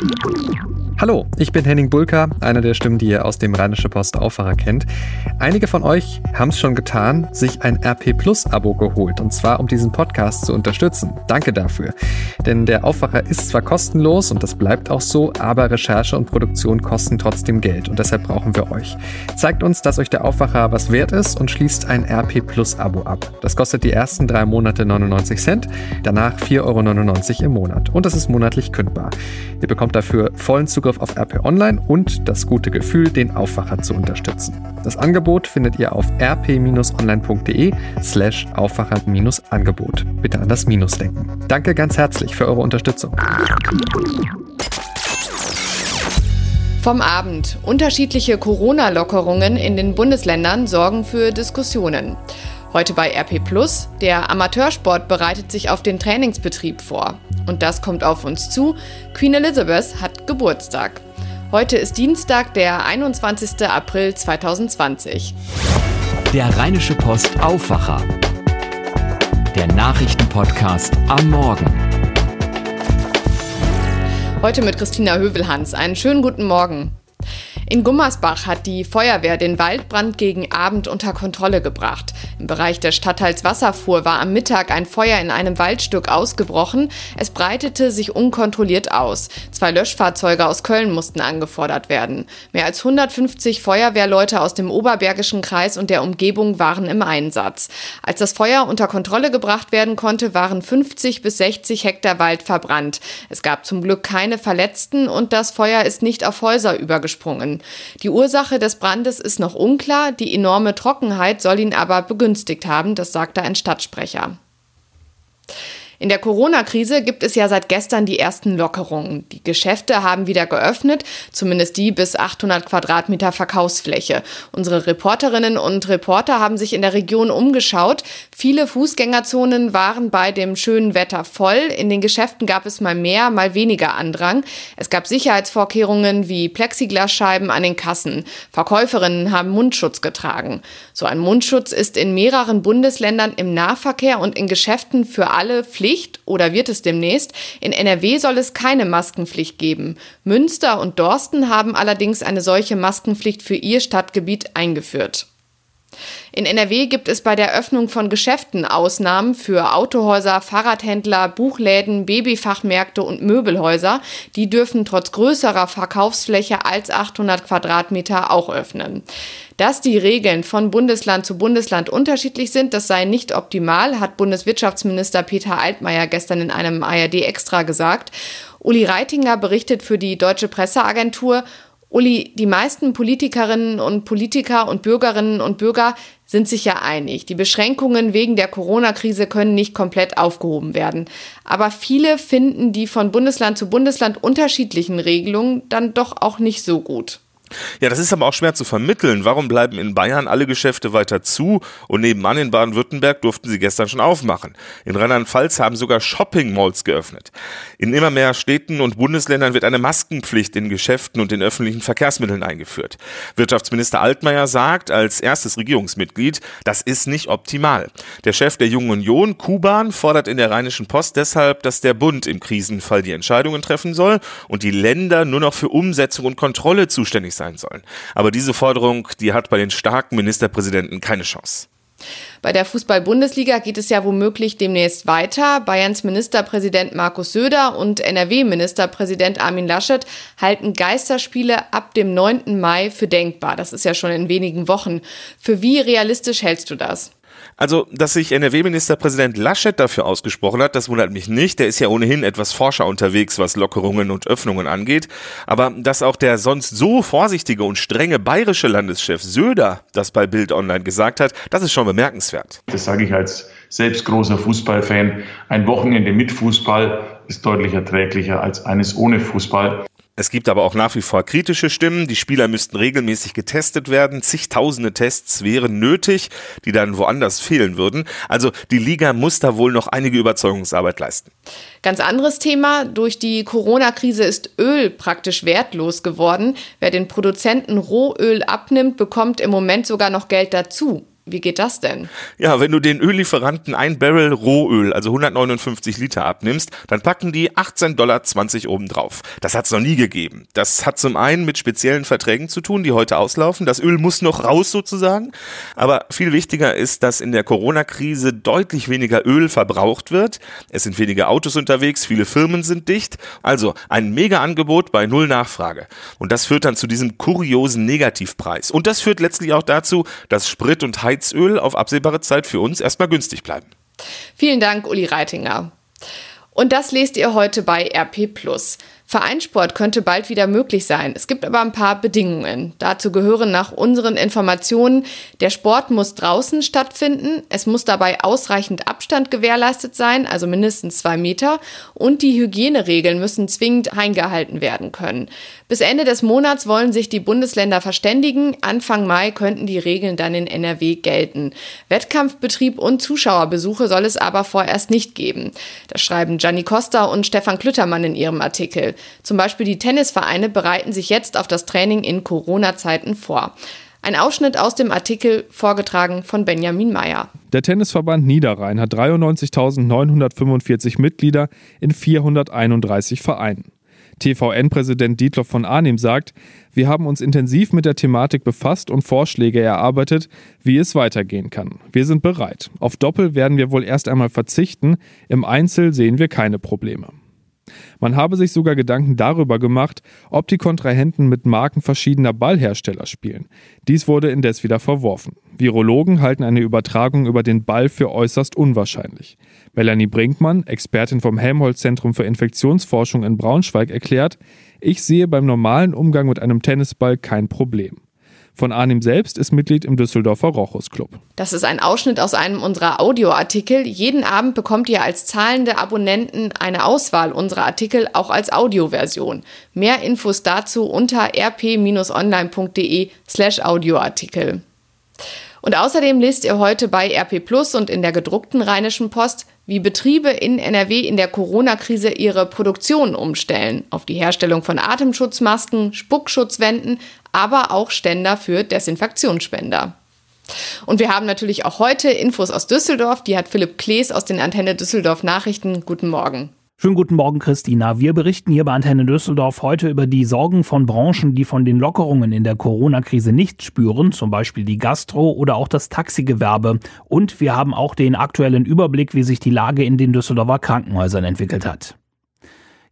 Thank you. Hallo, ich bin Henning Bulka, einer der Stimmen, die ihr aus dem Rheinische Post Aufwacher kennt. Einige von euch haben es schon getan, sich ein RP Plus Abo geholt und zwar um diesen Podcast zu unterstützen. Danke dafür. Denn der Aufwacher ist zwar kostenlos und das bleibt auch so, aber Recherche und Produktion kosten trotzdem Geld und deshalb brauchen wir euch. Zeigt uns, dass euch der Aufwacher was wert ist und schließt ein RP Plus Abo ab. Das kostet die ersten drei Monate 99 Cent, danach 4,99 Euro im Monat und das ist monatlich kündbar. Ihr bekommt dafür vollen Zugriff Zugriff auf RP Online und das gute Gefühl, den Aufwacher zu unterstützen. Das Angebot findet ihr auf rp-online.de slash Aufwacher-Angebot. Bitte an das Minus denken. Danke ganz herzlich für eure Unterstützung. Vom Abend. Unterschiedliche Corona-Lockerungen in den Bundesländern sorgen für Diskussionen. Heute bei RP Plus. Der Amateursport bereitet sich auf den Trainingsbetrieb vor. Und das kommt auf uns zu. Queen Elizabeth hat Geburtstag. Heute ist Dienstag, der 21. April 2020. Der Rheinische Post Aufwacher. Der Nachrichtenpodcast am Morgen. Heute mit Christina Hövelhans. Einen schönen guten Morgen. In Gummersbach hat die Feuerwehr den Waldbrand gegen Abend unter Kontrolle gebracht. Im Bereich des Stadtteils Wasserfuhr war am Mittag ein Feuer in einem Waldstück ausgebrochen. Es breitete sich unkontrolliert aus. Zwei Löschfahrzeuge aus Köln mussten angefordert werden. Mehr als 150 Feuerwehrleute aus dem Oberbergischen Kreis und der Umgebung waren im Einsatz. Als das Feuer unter Kontrolle gebracht werden konnte, waren 50 bis 60 Hektar Wald verbrannt. Es gab zum Glück keine Verletzten und das Feuer ist nicht auf Häuser übergesprungen. Die Ursache des Brandes ist noch unklar, die enorme Trockenheit soll ihn aber begünstigt haben, das sagte ein Stadtsprecher. In der Corona-Krise gibt es ja seit gestern die ersten Lockerungen. Die Geschäfte haben wieder geöffnet, zumindest die bis 800 Quadratmeter Verkaufsfläche. Unsere Reporterinnen und Reporter haben sich in der Region umgeschaut. Viele Fußgängerzonen waren bei dem schönen Wetter voll. In den Geschäften gab es mal mehr, mal weniger Andrang. Es gab Sicherheitsvorkehrungen wie Plexiglasscheiben an den Kassen. Verkäuferinnen haben Mundschutz getragen. So ein Mundschutz ist in mehreren Bundesländern im Nahverkehr und in Geschäften für alle Pflicht Pflicht oder wird es demnächst. In NRW soll es keine Maskenpflicht geben. Münster und Dorsten haben allerdings eine solche Maskenpflicht für ihr Stadtgebiet eingeführt. In NRW gibt es bei der Öffnung von Geschäften Ausnahmen für Autohäuser, Fahrradhändler, Buchläden, Babyfachmärkte und Möbelhäuser. Die dürfen trotz größerer Verkaufsfläche als 800 Quadratmeter auch öffnen. Dass die Regeln von Bundesland zu Bundesland unterschiedlich sind, das sei nicht optimal, hat Bundeswirtschaftsminister Peter Altmaier gestern in einem ARD Extra gesagt. Uli Reitinger berichtet für die Deutsche Presseagentur Uli, die meisten Politikerinnen und Politiker und Bürgerinnen und Bürger sind sich ja einig. Die Beschränkungen wegen der Corona-Krise können nicht komplett aufgehoben werden. Aber viele finden die von Bundesland zu Bundesland unterschiedlichen Regelungen dann doch auch nicht so gut. Ja, das ist aber auch schwer zu vermitteln. Warum bleiben in Bayern alle Geschäfte weiter zu und nebenan in Baden-Württemberg durften sie gestern schon aufmachen? In Rheinland-Pfalz haben sogar Shopping-Malls geöffnet. In immer mehr Städten und Bundesländern wird eine Maskenpflicht in Geschäften und in öffentlichen Verkehrsmitteln eingeführt. Wirtschaftsminister Altmaier sagt als erstes Regierungsmitglied, das ist nicht optimal. Der Chef der Jungen Union, Kuban, fordert in der Rheinischen Post deshalb, dass der Bund im Krisenfall die Entscheidungen treffen soll und die Länder nur noch für Umsetzung und Kontrolle zuständig sein sollen. Aber diese Forderung, die hat bei den starken Ministerpräsidenten keine Chance. Bei der Fußball-Bundesliga geht es ja womöglich demnächst weiter. Bayerns Ministerpräsident Markus Söder und NRW-Ministerpräsident Armin Laschet halten Geisterspiele ab dem 9. Mai für denkbar. Das ist ja schon in wenigen Wochen. Für wie realistisch hältst du das? Also, dass sich NRW-Ministerpräsident Laschet dafür ausgesprochen hat, das wundert mich nicht. Der ist ja ohnehin etwas forscher unterwegs, was Lockerungen und Öffnungen angeht. Aber dass auch der sonst so vorsichtige und strenge bayerische Landeschef Söder das bei Bild Online gesagt hat, das ist schon bemerkenswert. Das sage ich als selbst großer Fußballfan. Ein Wochenende mit Fußball ist deutlich erträglicher als eines ohne Fußball. Es gibt aber auch nach wie vor kritische Stimmen. Die Spieler müssten regelmäßig getestet werden. Zigtausende Tests wären nötig, die dann woanders fehlen würden. Also die Liga muss da wohl noch einige Überzeugungsarbeit leisten. Ganz anderes Thema. Durch die Corona-Krise ist Öl praktisch wertlos geworden. Wer den Produzenten Rohöl abnimmt, bekommt im Moment sogar noch Geld dazu. Wie geht das denn? Ja, wenn du den Öllieferanten ein Barrel Rohöl, also 159 Liter abnimmst, dann packen die 18,20 Dollar obendrauf. Das hat es noch nie gegeben. Das hat zum einen mit speziellen Verträgen zu tun, die heute auslaufen. Das Öl muss noch raus sozusagen. Aber viel wichtiger ist, dass in der Corona-Krise deutlich weniger Öl verbraucht wird. Es sind weniger Autos unterwegs, viele Firmen sind dicht. Also ein Mega-Angebot bei Null Nachfrage. Und das führt dann zu diesem kuriosen Negativpreis. Und das führt letztlich auch dazu, dass Sprit und Heizöl Heizöl auf absehbare Zeit für uns erstmal günstig bleiben. Vielen Dank, Uli Reitinger. Und das lest ihr heute bei RP Plus. Vereinssport könnte bald wieder möglich sein. Es gibt aber ein paar Bedingungen. Dazu gehören nach unseren Informationen, der Sport muss draußen stattfinden, es muss dabei ausreichend Abstand gewährleistet sein, also mindestens zwei Meter, und die Hygieneregeln müssen zwingend eingehalten werden können. Bis Ende des Monats wollen sich die Bundesländer verständigen. Anfang Mai könnten die Regeln dann in NRW gelten. Wettkampfbetrieb und Zuschauerbesuche soll es aber vorerst nicht geben. Das schreiben Gianni Costa und Stefan Klüttermann in ihrem Artikel. Zum Beispiel die Tennisvereine bereiten sich jetzt auf das Training in Corona-Zeiten vor. Ein Ausschnitt aus dem Artikel vorgetragen von Benjamin Meyer. Der Tennisverband Niederrhein hat 93.945 Mitglieder in 431 Vereinen. TVN-Präsident Dietloff von Arnim sagt, wir haben uns intensiv mit der Thematik befasst und Vorschläge erarbeitet, wie es weitergehen kann. Wir sind bereit. Auf Doppel werden wir wohl erst einmal verzichten, im Einzel sehen wir keine Probleme. Man habe sich sogar Gedanken darüber gemacht, ob die Kontrahenten mit Marken verschiedener Ballhersteller spielen. Dies wurde indes wieder verworfen. Virologen halten eine Übertragung über den Ball für äußerst unwahrscheinlich. Melanie Brinkmann, Expertin vom Helmholtz-Zentrum für Infektionsforschung in Braunschweig, erklärt, ich sehe beim normalen Umgang mit einem Tennisball kein Problem. Von Arnim selbst ist Mitglied im Düsseldorfer Rochus Club. Das ist ein Ausschnitt aus einem unserer Audioartikel. Jeden Abend bekommt ihr als zahlende Abonnenten eine Auswahl unserer Artikel auch als Audioversion. Mehr Infos dazu unter rp-online.de slash Audioartikel. Und außerdem lest ihr heute bei RP Plus und in der gedruckten Rheinischen Post, wie Betriebe in NRW in der Corona-Krise ihre Produktion umstellen auf die Herstellung von Atemschutzmasken, Spuckschutzwänden, aber auch Ständer für Desinfektionsspender. Und wir haben natürlich auch heute Infos aus Düsseldorf. Die hat Philipp Klees aus den Antenne Düsseldorf Nachrichten. Guten Morgen. Schönen guten Morgen, Christina. Wir berichten hier bei Antenne Düsseldorf heute über die Sorgen von Branchen, die von den Lockerungen in der Corona-Krise nichts spüren, zum Beispiel die Gastro oder auch das Taxigewerbe. Und wir haben auch den aktuellen Überblick, wie sich die Lage in den Düsseldorfer Krankenhäusern entwickelt hat.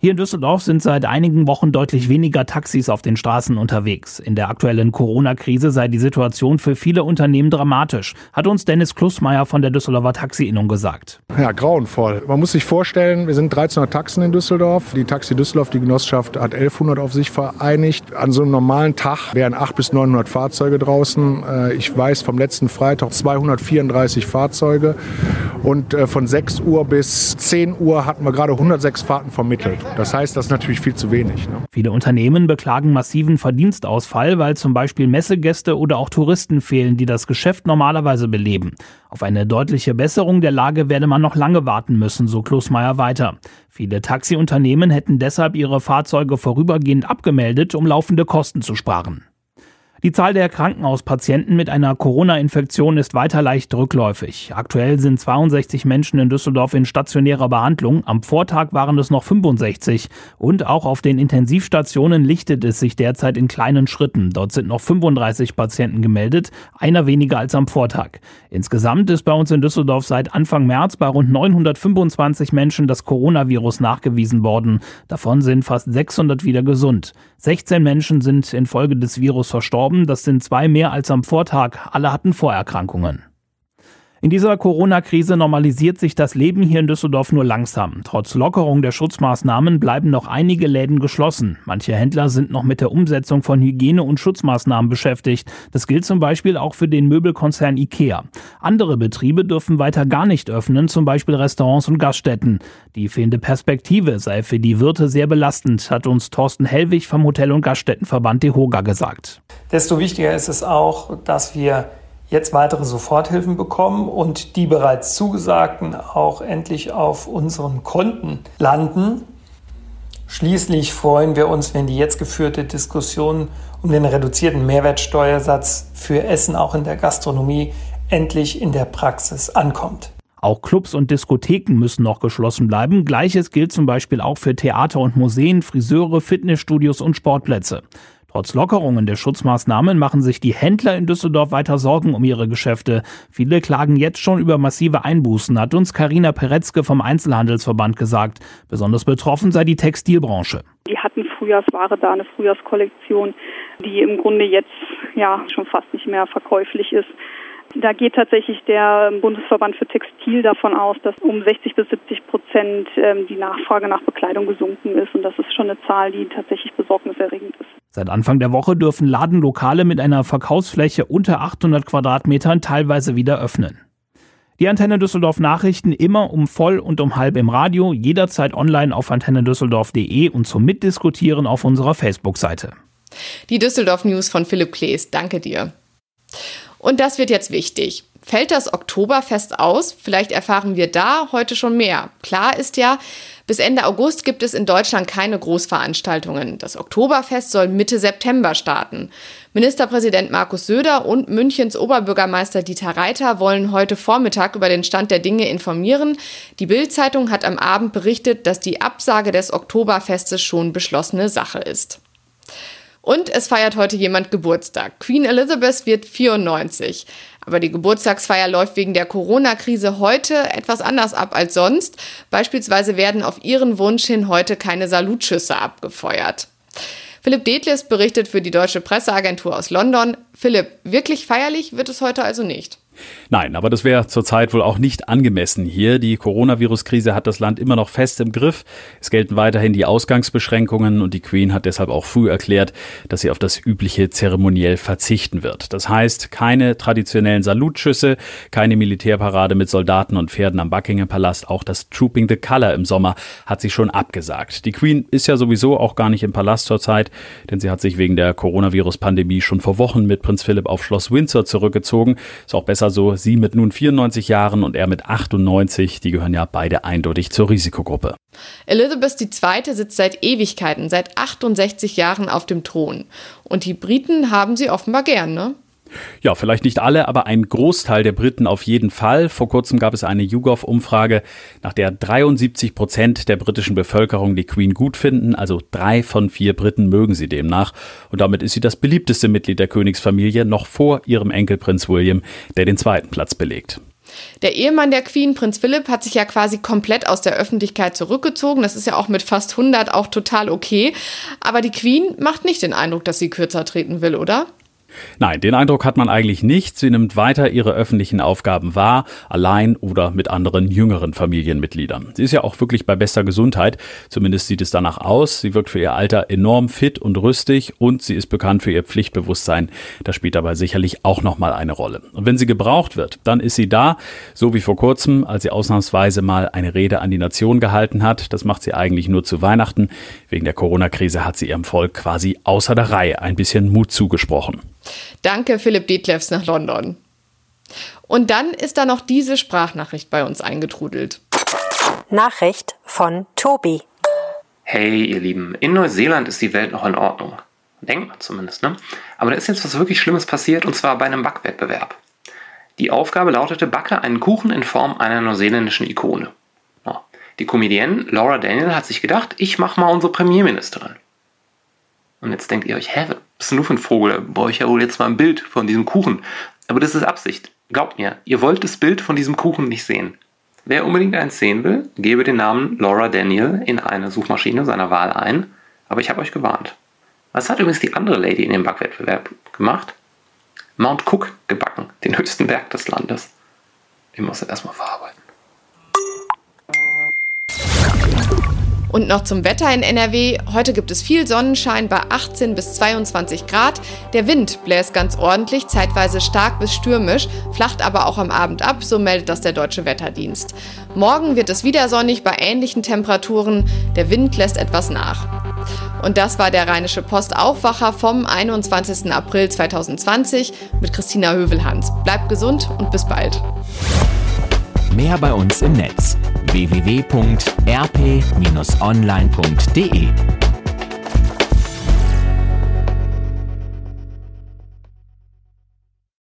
Hier in Düsseldorf sind seit einigen Wochen deutlich weniger Taxis auf den Straßen unterwegs. In der aktuellen Corona-Krise sei die Situation für viele Unternehmen dramatisch, hat uns Dennis Klusmeier von der Düsseldorfer Taxi-Innung gesagt. Ja, grauenvoll. Man muss sich vorstellen, wir sind 1300 Taxen in Düsseldorf. Die Taxi Düsseldorf, die Genossenschaft, hat 1100 auf sich vereinigt. An so einem normalen Tag wären 800 bis 900 Fahrzeuge draußen. Äh, ich weiß vom letzten Freitag 234 Fahrzeuge. Und äh, von 6 Uhr bis 10 Uhr hatten wir gerade 106 Fahrten vermittelt. Das heißt, das ist natürlich viel zu wenig. Ne? Viele Unternehmen beklagen massiven Verdienstausfall, weil zum Beispiel Messegäste oder auch Touristen fehlen, die das Geschäft normalerweise beleben. Auf eine deutliche Besserung der Lage werde man noch lange warten müssen, so Klosmeier weiter. Viele Taxiunternehmen hätten deshalb ihre Fahrzeuge vorübergehend abgemeldet, um laufende Kosten zu sparen. Die Zahl der Krankenhauspatienten mit einer Corona-Infektion ist weiter leicht rückläufig. Aktuell sind 62 Menschen in Düsseldorf in stationärer Behandlung. Am Vortag waren es noch 65. Und auch auf den Intensivstationen lichtet es sich derzeit in kleinen Schritten. Dort sind noch 35 Patienten gemeldet, einer weniger als am Vortag. Insgesamt ist bei uns in Düsseldorf seit Anfang März bei rund 925 Menschen das Coronavirus nachgewiesen worden. Davon sind fast 600 wieder gesund. 16 Menschen sind infolge des Virus verstorben. Das sind zwei mehr als am Vortag. Alle hatten Vorerkrankungen. In dieser Corona-Krise normalisiert sich das Leben hier in Düsseldorf nur langsam. Trotz Lockerung der Schutzmaßnahmen bleiben noch einige Läden geschlossen. Manche Händler sind noch mit der Umsetzung von Hygiene- und Schutzmaßnahmen beschäftigt. Das gilt zum Beispiel auch für den Möbelkonzern IKEA. Andere Betriebe dürfen weiter gar nicht öffnen, zum Beispiel Restaurants und Gaststätten. Die fehlende Perspektive sei für die Wirte sehr belastend, hat uns Thorsten Hellwig vom Hotel- und Gaststättenverband DEHOGA gesagt. Desto wichtiger ist es auch, dass wir jetzt weitere Soforthilfen bekommen und die bereits zugesagten auch endlich auf unseren Konten landen. Schließlich freuen wir uns, wenn die jetzt geführte Diskussion um den reduzierten Mehrwertsteuersatz für Essen auch in der Gastronomie endlich in der Praxis ankommt. Auch Clubs und Diskotheken müssen noch geschlossen bleiben. Gleiches gilt zum Beispiel auch für Theater und Museen, Friseure, Fitnessstudios und Sportplätze. Trotz Lockerungen der Schutzmaßnahmen machen sich die Händler in Düsseldorf weiter Sorgen um ihre Geschäfte. Viele klagen jetzt schon über massive Einbußen, hat uns Karina Peretzke vom Einzelhandelsverband gesagt. Besonders betroffen sei die Textilbranche. Die hatten Frühjahrsware da, eine Frühjahrskollektion, die im Grunde jetzt ja schon fast nicht mehr verkäuflich ist. Da geht tatsächlich der Bundesverband für Textil davon aus, dass um 60 bis 70 Prozent ähm, die Nachfrage nach Bekleidung gesunken ist. Und das ist schon eine Zahl, die tatsächlich besorgniserregend ist. Seit Anfang der Woche dürfen Ladenlokale mit einer Verkaufsfläche unter 800 Quadratmetern teilweise wieder öffnen. Die Antenne Düsseldorf Nachrichten immer um voll und um halb im Radio, jederzeit online auf antennedüsseldorf.de und zum Mitdiskutieren auf unserer Facebook-Seite. Die Düsseldorf News von Philipp Klees. Danke dir. Und das wird jetzt wichtig. Fällt das Oktoberfest aus? Vielleicht erfahren wir da heute schon mehr. Klar ist ja, bis Ende August gibt es in Deutschland keine Großveranstaltungen. Das Oktoberfest soll Mitte September starten. Ministerpräsident Markus Söder und Münchens Oberbürgermeister Dieter Reiter wollen heute Vormittag über den Stand der Dinge informieren. Die Bild-Zeitung hat am Abend berichtet, dass die Absage des Oktoberfestes schon beschlossene Sache ist. Und es feiert heute jemand Geburtstag. Queen Elizabeth wird 94. Aber die Geburtstagsfeier läuft wegen der Corona-Krise heute etwas anders ab als sonst. Beispielsweise werden auf ihren Wunsch hin heute keine Salutschüsse abgefeuert. Philipp Detlefs berichtet für die Deutsche Presseagentur aus London. Philipp, wirklich feierlich wird es heute also nicht. Nein, aber das wäre zurzeit wohl auch nicht angemessen hier. Die Coronavirus-Krise hat das Land immer noch fest im Griff. Es gelten weiterhin die Ausgangsbeschränkungen und die Queen hat deshalb auch früh erklärt, dass sie auf das übliche zeremoniell verzichten wird. Das heißt, keine traditionellen Salutschüsse, keine Militärparade mit Soldaten und Pferden am Buckingham Palast. Auch das Trooping the Color im Sommer hat sie schon abgesagt. Die Queen ist ja sowieso auch gar nicht im Palast zurzeit, denn sie hat sich wegen der Coronavirus-Pandemie schon vor Wochen mit Prinz Philipp auf Schloss Windsor zurückgezogen. Ist auch besser so, sie mit nun 94 Jahren und er mit 98, die gehören ja beide eindeutig zur Risikogruppe. Elizabeth II. sitzt seit Ewigkeiten, seit 68 Jahren auf dem Thron. Und die Briten haben sie offenbar gern, ne? Ja, vielleicht nicht alle, aber ein Großteil der Briten auf jeden Fall. Vor kurzem gab es eine YouGov-Umfrage, nach der 73 Prozent der britischen Bevölkerung die Queen gut finden. Also drei von vier Briten mögen sie demnach. Und damit ist sie das beliebteste Mitglied der Königsfamilie, noch vor ihrem Enkel Prinz William, der den zweiten Platz belegt. Der Ehemann der Queen, Prinz Philipp, hat sich ja quasi komplett aus der Öffentlichkeit zurückgezogen. Das ist ja auch mit fast 100 auch total okay. Aber die Queen macht nicht den Eindruck, dass sie kürzer treten will, oder? Nein, den Eindruck hat man eigentlich nicht. Sie nimmt weiter ihre öffentlichen Aufgaben wahr, allein oder mit anderen jüngeren Familienmitgliedern. Sie ist ja auch wirklich bei bester Gesundheit. Zumindest sieht es danach aus. Sie wirkt für ihr Alter enorm fit und rüstig und sie ist bekannt für ihr Pflichtbewusstsein. Das spielt dabei sicherlich auch nochmal eine Rolle. Und wenn sie gebraucht wird, dann ist sie da, so wie vor kurzem, als sie ausnahmsweise mal eine Rede an die Nation gehalten hat. Das macht sie eigentlich nur zu Weihnachten. Wegen der Corona-Krise hat sie ihrem Volk quasi außer der Reihe ein bisschen Mut zugesprochen. Danke, Philipp Detlefs nach London. Und dann ist da noch diese Sprachnachricht bei uns eingetrudelt. Nachricht von Tobi. Hey, ihr Lieben, in Neuseeland ist die Welt noch in Ordnung. Denkt man zumindest, ne? Aber da ist jetzt was wirklich Schlimmes passiert und zwar bei einem Backwettbewerb. Die Aufgabe lautete: Backe einen Kuchen in Form einer neuseeländischen Ikone. Die Comedienne Laura Daniel hat sich gedacht, ich mach mal unsere Premierministerin. Und jetzt denkt ihr euch, hä, was ist denn nur für ein Vogel? Brauche ich ja wohl jetzt mal ein Bild von diesem Kuchen. Aber das ist Absicht. Glaubt mir, ihr wollt das Bild von diesem Kuchen nicht sehen. Wer unbedingt eins sehen will, gebe den Namen Laura Daniel in eine Suchmaschine seiner Wahl ein. Aber ich habe euch gewarnt. Was hat übrigens die andere Lady in dem Backwettbewerb gemacht? Mount Cook gebacken, den höchsten Berg des Landes. Den muss er erstmal verarbeiten. Und noch zum Wetter in NRW. Heute gibt es viel Sonnenschein bei 18 bis 22 Grad. Der Wind bläst ganz ordentlich, zeitweise stark bis stürmisch, flacht aber auch am Abend ab, so meldet das der Deutsche Wetterdienst. Morgen wird es wieder sonnig bei ähnlichen Temperaturen. Der Wind lässt etwas nach. Und das war der Rheinische Post Aufwacher vom 21. April 2020 mit Christina Hövelhans. Bleibt gesund und bis bald. Mehr bei uns im Netz www.rp-online.de